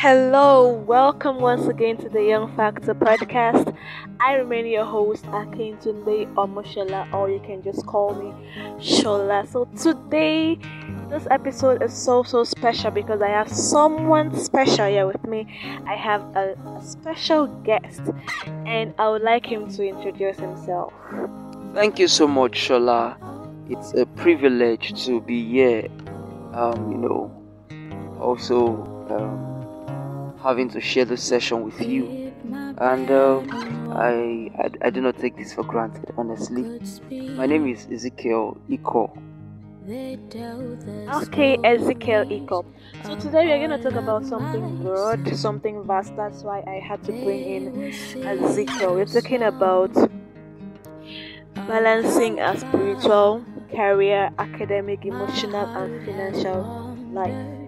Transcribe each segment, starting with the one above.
Hello, welcome once again to the Young Factor podcast. I remain your host, Akintunde Omoshola, or you can just call me Shola. So today, this episode is so so special because I have someone special here with me. I have a, a special guest, and I would like him to introduce himself. Thank you so much, Shola. It's a privilege to be here. Um, you know, also. Um, having to share this session with you. And uh, I, I, I do not take this for granted, honestly. My name is Ezekiel Iko. Okay, Ezekiel Iko. So today we are going to talk about something broad, something vast. That's why I had to bring in Ezekiel. We're talking about balancing a spiritual, career, academic, emotional, and financial life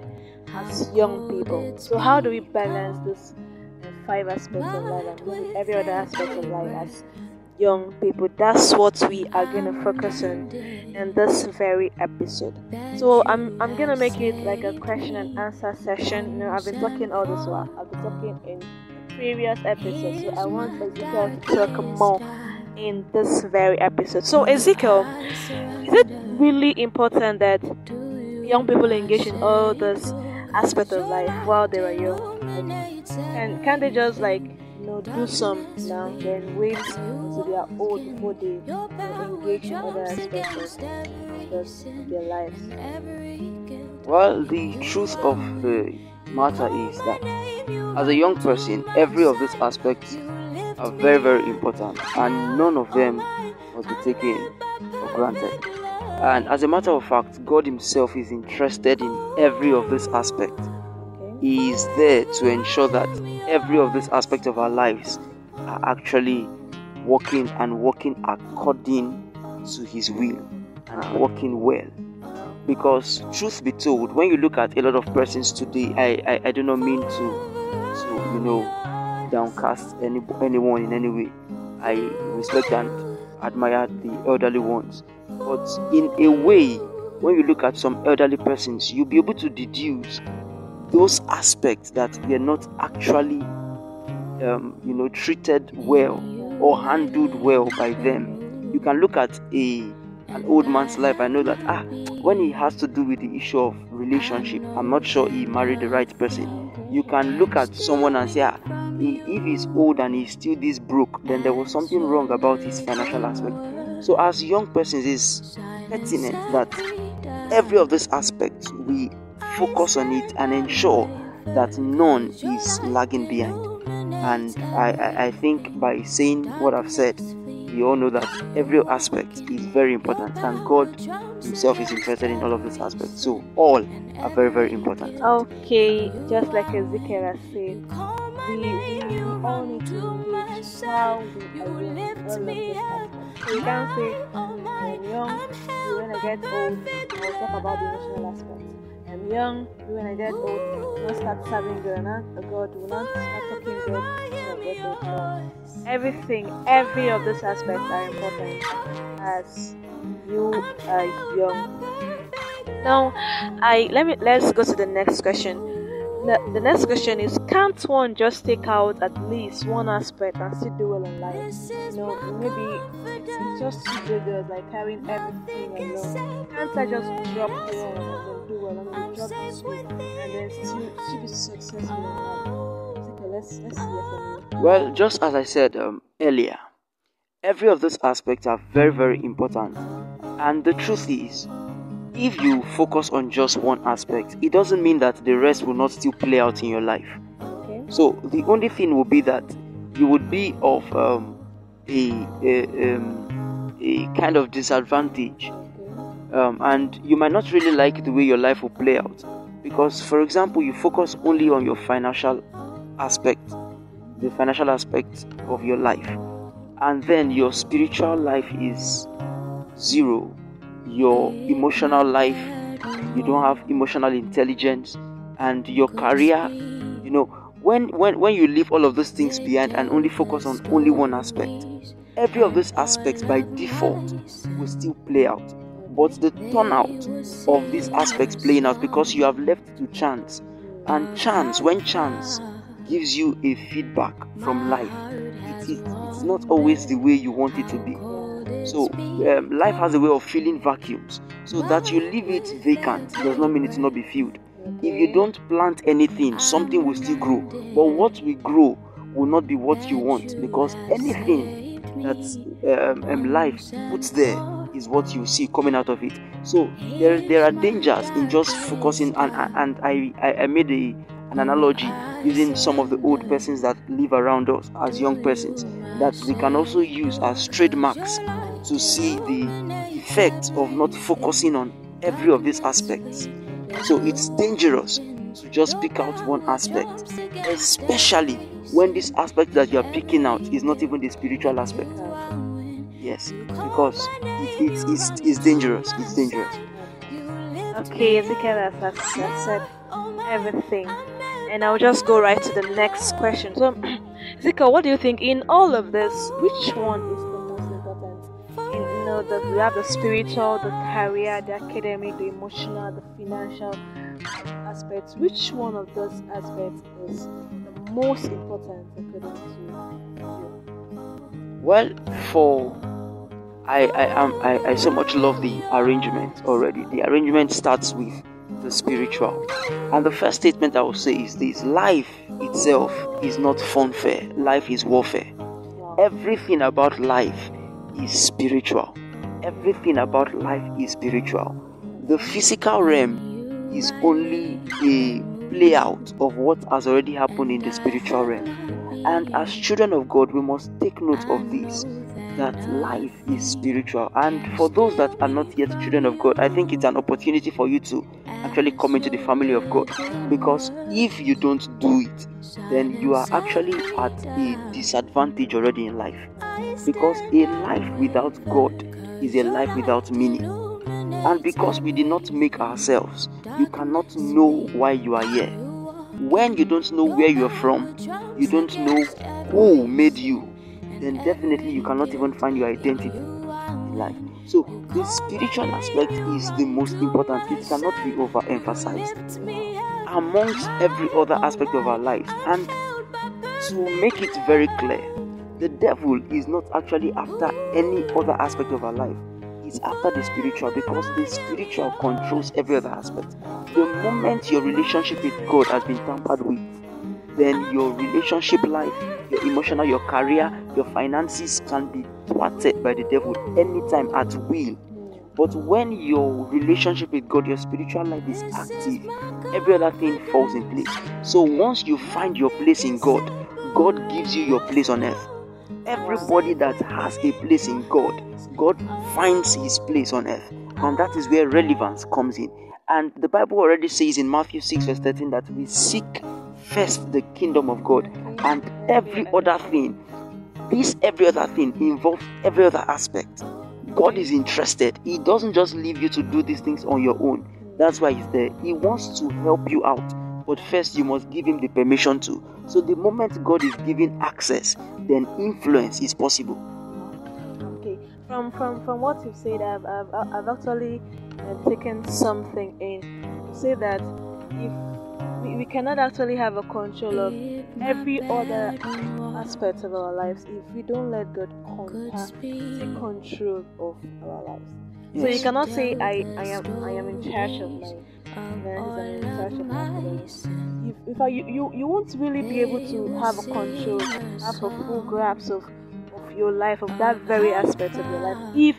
as young people. So, how do we balance this five aspects of life and every other aspect of life as young people? That's what we are going to focus on in this very episode. So, I'm I'm gonna make it like a question and answer session. You know, I've been talking all this while. I've been talking in previous episodes, so I want Ezekiel to talk more in this very episode. So, Ezekiel, is it really important that young people engage in all this aspect of life while they were young. and can't they just like you know do some now then wait until they are old before they you know, engage in other aspects of their lives? Well, the truth of the matter is that as a young person, every of these aspects are very, very important, and none of them must be taken for granted. And as a matter of fact, God Himself is interested in every of this aspect. He is there to ensure that every of this aspect of our lives are actually working and working according to His will and working well. Because truth be told, when you look at a lot of persons today, I, I, I do not mean to to you know downcast any anyone in any way. I respect and admire the elderly ones but in a way, when you look at some elderly persons, you'll be able to deduce those aspects that they're not actually, um, you know, treated well or handled well by them. You can look at a an old man's life. I know that ah, when he has to do with the issue of relationship, I'm not sure he married the right person. You can look at someone and say, ah, if he's old and he's still this broke, then there was something wrong about his financial aspect so, as young persons, it's pertinent that every of these aspects we focus on it and ensure that none is lagging behind. And I, I, I think by saying what I've said, we all know that every aspect is very important, and God Himself is interested in all of these aspects. So, all are very, very important. Okay, just like Ezekiel has said, we, we all need to engage how we are so you. can't say, I'm young, you when I get old, I'll talk about the emotional aspect. I'm young, you when I get old, we'll start serving God, not God, we'll not start talking God. Everything, every of these aspects are important. as you are young. Now, I let me let's go to the next question the, the next question is can't one just take out at least one aspect and still do well in life? You know maybe it's just too good like carrying everything alone. Can't i just drop one and do well? And then drop this one and then still, still be successful in life. Okay let's let's hear from you well just as i said um, earlier every of those aspects are very very important. And the truth is if you focus on just one aspect, it doesn't mean that the rest will not still play out in your life. Okay. So the only thing will be that you would be of um, a, a, um, a kind of disadvantage, um, and you might not really like the way your life will play out. Because, for example, you focus only on your financial aspect, the financial aspect of your life, and then your spiritual life is zero your emotional life, you don't have emotional intelligence, and your career, you know, when when when you leave all of those things behind and only focus on only one aspect, every of those aspects by default will still play out. But the turnout of these aspects playing out because you have left to chance And chance, when chance gives you a feedback from life, it, it, it's not always the way you want it to be. So, um, life has a way of filling vacuums. So, that you leave it vacant does not mean it will not be filled. If you don't plant anything, something will still grow. But what will grow will not be what you want because anything that um, um, life puts there is what you see coming out of it. So there, there are dangers in just focusing. And, and I, I, I made a, an analogy using some of the old persons that live around us as young persons that we can also use as trademarks to see the effect of not focusing on every of these aspects. So it's dangerous to just pick out one aspect, especially when this aspect that you are picking out is not even the spiritual aspect. Yes, because it, it, it's, it's dangerous. It's dangerous. Okay, Ezekiel has, has said everything, and I'll just go right to the next question. So, Ezekiel, what do you think in all of this? Which one is know, the, we have the spiritual, the career, the academic, the emotional, the financial aspects. Which one of those aspects is the most important according to you? Well, for I I am I, I so much love the arrangement already. The arrangement starts with the spiritual. And the first statement I will say is this life itself is not funfair, life is warfare. Everything about life is spiritual. Everything about life is spiritual. The physical realm is only a play out of what has already happened in the spiritual realm. And as children of God, we must take note of this that life is spiritual. And for those that are not yet children of God, I think it's an opportunity for you to actually come into the family of God. Because if you don't do it, then you are actually at a disadvantage already in life. Because a life without God is a life without meaning. And because we did not make ourselves, you cannot know why you are here. When you don't know where you're from, you don't know who made you then definitely you cannot even find your identity in life. So, the spiritual aspect is the most important, it cannot be overemphasized amongst every other aspect of our lives. And to make it very clear, the devil is not actually after any other aspect of our life. He's after the spiritual because the spiritual controls every other aspect. The moment your relationship with God has been tampered with, then your relationship life, your emotional, your career, your finances can be thwarted by the devil anytime at will. But when your relationship with God, your spiritual life is active, every other thing falls in place. So once you find your place in God, God gives you your place on earth. Everybody that has a place in God, God finds his place on earth. And that is where relevance comes in. And the Bible already says in Matthew 6, verse 13, that we seek first the kingdom of God and every other thing. This every other thing involves every other aspect. God is interested. He doesn't just leave you to do these things on your own. That's why He's there. He wants to help you out. But first, you must give Him the permission to. So, the moment God is giving access, then influence is possible. Okay, from from from what you've said, I've I've, I've actually uh, taken something in. You say that if we, we cannot actually have a control of every other aspect of our lives if we don't let God take control of our lives. Yes. So you cannot say I, I am I am in charge of my I'm in charge of my finances. If, if I, you, you you won't really be able to have a control, have a full grasp of, of your life, of that very aspect of your life, if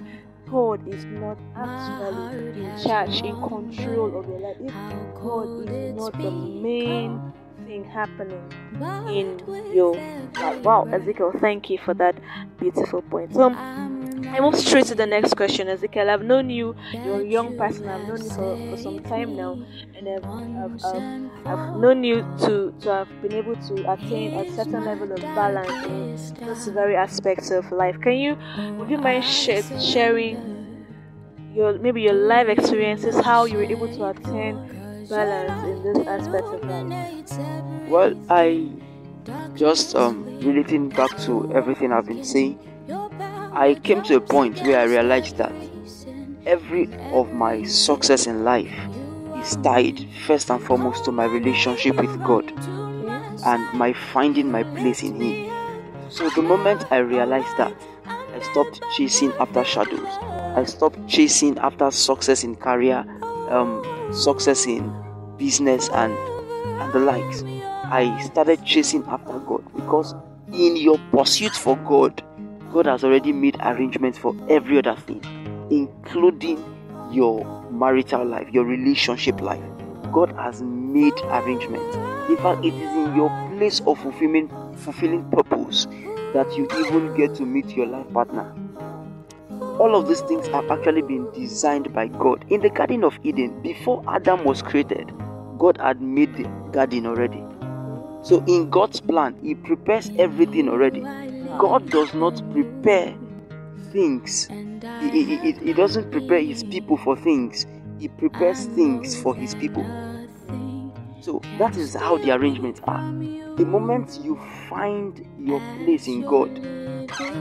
God is not actually in charge, in control of your life, if God is not the main thing happening in your life. Wow, Ezekiel, thank you for that beautiful point. So, I move straight to the next question, Ezekiel. I've known you, you're a young person, I've known you for, for some time now, and I've, I've, I've, I've known you to, to have been able to attain a certain level of balance in those very aspects of life. Can you, would you mind sh- sharing your maybe your life experiences, how you were able to attain balance in this aspect of life? Well, I just um relating back to everything I've been saying I came to a point where I realized that every of my success in life is tied first and foremost to my relationship with God and my finding my place in Him. So the moment I realized that, I stopped chasing after shadows. I stopped chasing after success in career, um, success in business, and and the likes. I started chasing after God because in your pursuit for God, God has already made arrangements for every other thing, including your marital life, your relationship life. God has made arrangements. In fact, it is in your place of fulfilling fulfilling purpose that you even get to meet your life partner. All of these things have actually been designed by God. In the Garden of Eden, before Adam was created, God had made the garden already. So, in God's plan, He prepares everything already. God does not prepare things, He, he, he, doesn't prepare His people for things, He prepares things for His people. So, that is how the arrangements are. The moment you find your place in God,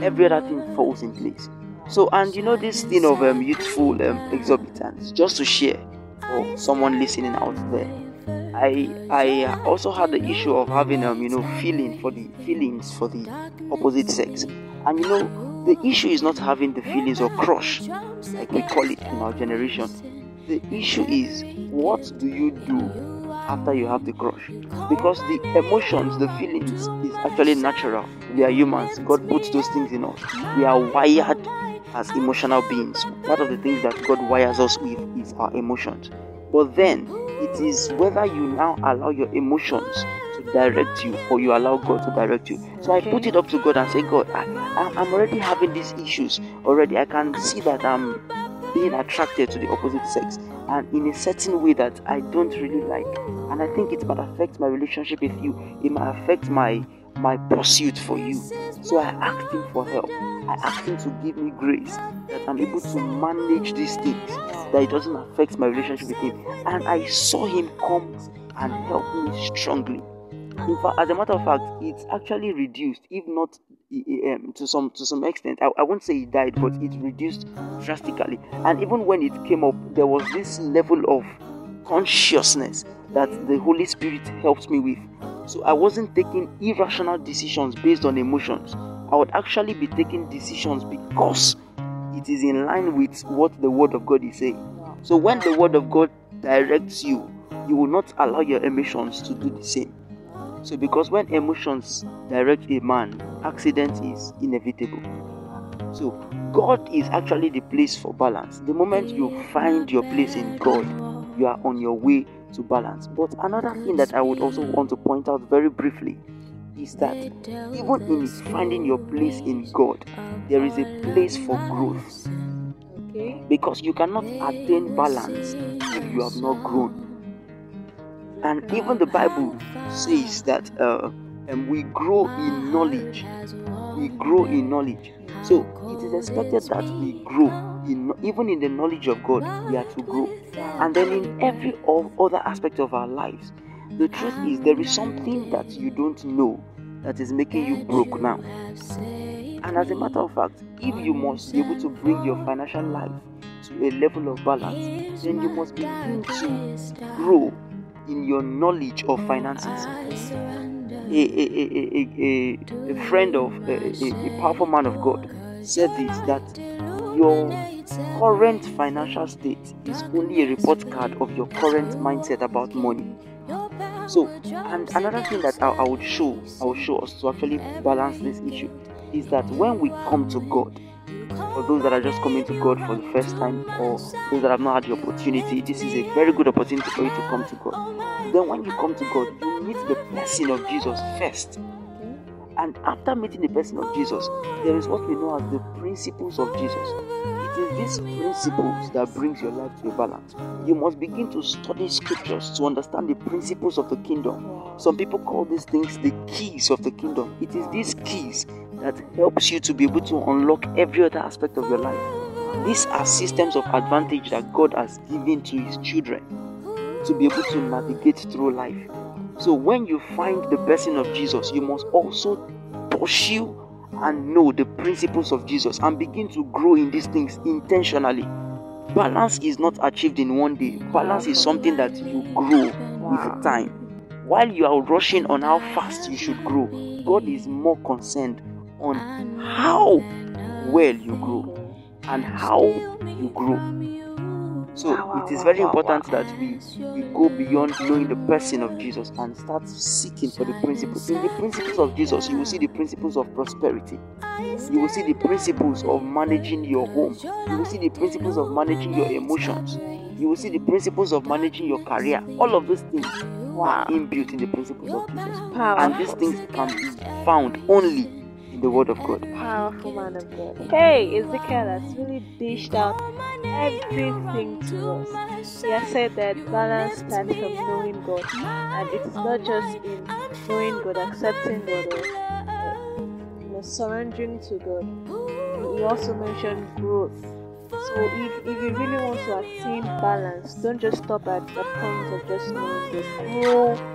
every other thing falls in place. So, and you know, this thing of um, youthful um, exorbitance, just to share for someone listening out there. I I also had the issue of having um you know feeling for the feelings for the opposite sex, and you know the issue is not having the feelings or crush like we call it in our generation. The issue is what do you do after you have the crush? Because the emotions, the feelings is actually natural. We are humans. God puts those things in us. We are wired as emotional beings. One of the things that God wires us with is our emotions. But then it is whether you now allow your emotions to direct you or you allow God to direct you. So I put it up to God and say, God, I, I'm already having these issues already. I can see that I'm being attracted to the opposite sex and in a certain way that I don't really like. And I think it might affect my relationship with you. It might affect my my pursuit for you. So I asked him for help. I asked him to give me grace that I'm able to manage these things, that it doesn't affect my relationship with him. And I saw him come and help me strongly. In fact, as a matter of fact, it's actually reduced, if not um, to some to some extent. I, I won't say it died, but it reduced drastically. And even when it came up, there was this level of consciousness that the Holy Spirit helped me with. So I wasn't taking irrational decisions based on emotions. I would actually be taking decisions because it is in line with what the Word of God is saying. So when the Word of God directs you, you will not allow your emotions to do the same. So because when emotions direct a man, accident is inevitable. So God is actually the place for balance. The moment you find your place in God, you are on your way to balance. But another thing that I would also want to point out very briefly is that even in finding your place in God, there is a place for growth. Okay. Because you cannot attain balance if you have not grown. And even the Bible says that uh, um, we grow in knowledge. We grow in knowledge. So it is expected that we grow in even in the knowledge of God. We are to grow, and then in every other aspect of our lives. The truth is there is something that you don't know that is making you broke now. And as a matter of fact, if you must be able to bring your financial life to a level of balance, then you must begin to grow in your knowledge of finances. A, a, a, a, a, friend of a, a powerful man of God said this that your current financial state is only a report card of your current mindset about money. So, and another thing that I, I would show, I will show us to actually balance this issue is that when we come to God, for those that are just coming to God for the first time or those that have not had the opportunity, this is a very good opportunity for you to come to God. Then, when you come to God, you meet the person of Jesus first. And after meeting the person of Jesus, there is what we know as the principles of Jesus. It is these principles that brings your life to a balance. You must begin to study scriptures to understand the principles of the kingdom. Some people call these things the keys of the kingdom. It is these keys that helps you to be able to unlock every other aspect of your life. These are systems of advantage that God has given to his children to be able to navigate through life. So when you find the person of Jesus, you must also pursue and know the principles of Jesus and begin to grow in these things intentionally. balance is not achieved in one day. Balance is something that you grow with time. While you are rushing on how fast you should grow, God is more concerned on how well you grow and how you grow. So it is very important that we, we go beyond knowing the person of Jesus and start seeking for the principles. In the principles of Jesus, you will see the principles of prosperity. You will see the principles of managing your home. You will see the principles of managing your emotions. You will see the principles of managing your career. All of those things are inbuilt in the principles of Jesus. And these things can be found only the word of God. Powerful man of God. Hey, Ezekiel has really dished out everything to us. He has said that balance comes from knowing God, and it's not just in knowing God, accepting God, or you know, surrendering to God. He also mentioned growth. So if, if you really want to attain balance, don't just stop at the point of just knowing God. Grow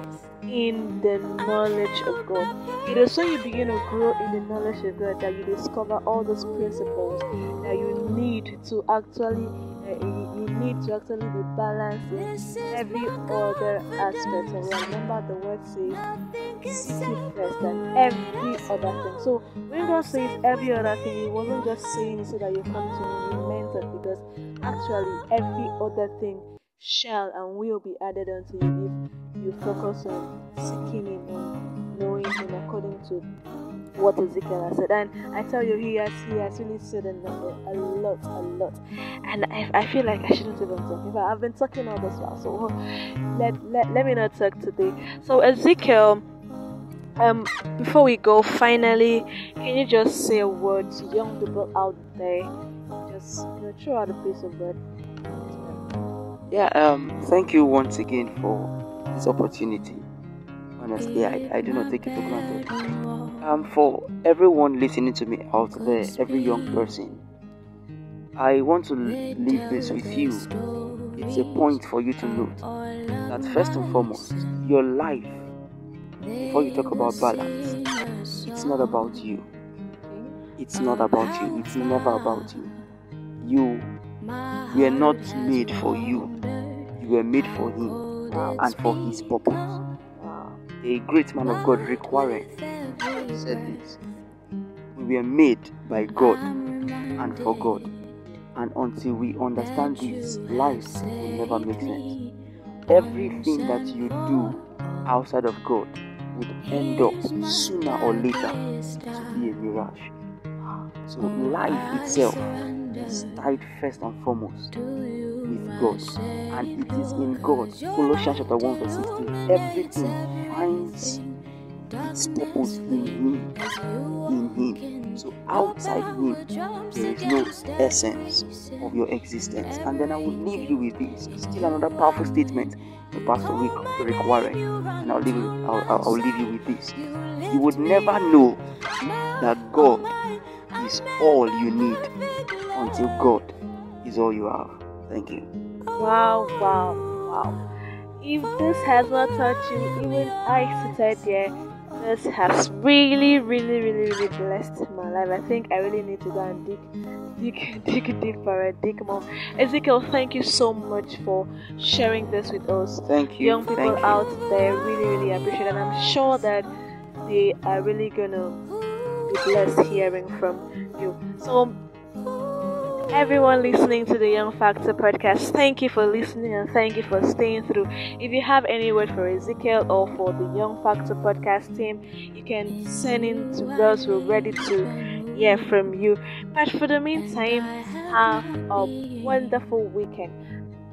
in the knowledge of God. It is when you begin to grow in the knowledge of God that you discover all those principles that you need to actually uh, you, you need to actually be balanced in every other aspect. And remember the word says seek it first and every other thing. So when God says every other thing, He wasn't just saying it so that you come to. He it because actually every other thing shall and will be added unto you if you focus on seeking Him knowing Him according to what Ezekiel has said. And I tell you, he has he has really said a, a lot, a lot. And I, I feel like I shouldn't even talk. In fact, I've been talking all this while, so let, let, let me not talk today. So Ezekiel um before we go finally can you just say a word to young people out there just you know throw out a piece of bread yeah, um, thank you once again for this opportunity. Honestly, I, I do not take it for granted. Um, for everyone listening to me out there, every young person, I want to leave this with you. It's a point for you to note that first and foremost, your life, before you talk about balance, it's not about you. It's not about you. It's never about you. You were not made for you you were made for Him and for His purpose. A great man of God, Rick Warren, said this We were made by God and for God. And until we understand this, life will never make sense. Everything that you do outside of God would end up sooner or later to be a mirage. So life itself is tied first and foremost with God, and it is in God. Colossians chapter 1, verse 16. Everything finds its purpose in Him. In Him. So outside Him, there is no essence of your existence. And then I will leave you with this. Still another powerful statement the Pastor Rick, Rick Warren. And I'll leave, you, I'll, I'll leave you with this. You would never know that God is all you need until God is all you have. Thank you. Wow, wow, wow. If this has not touched you, even I said here, this has really, really, really, really blessed my life. I think I really need to go and dig, dig, dig deeper dig more. Ezekiel, thank you so much for sharing this with us. Thank you. Young people out there really, really appreciate it. And I'm sure that they are really gonna be blessed hearing from you. So everyone listening to the Young Factor podcast, thank you for listening and thank you for staying through. If you have any word for Ezekiel or for the Young Factor podcast team, you can send in to us. We're ready to hear from you. But for the meantime, have a wonderful weekend.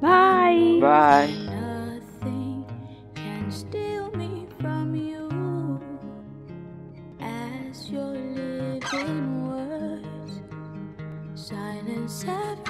Bye. Bye. Free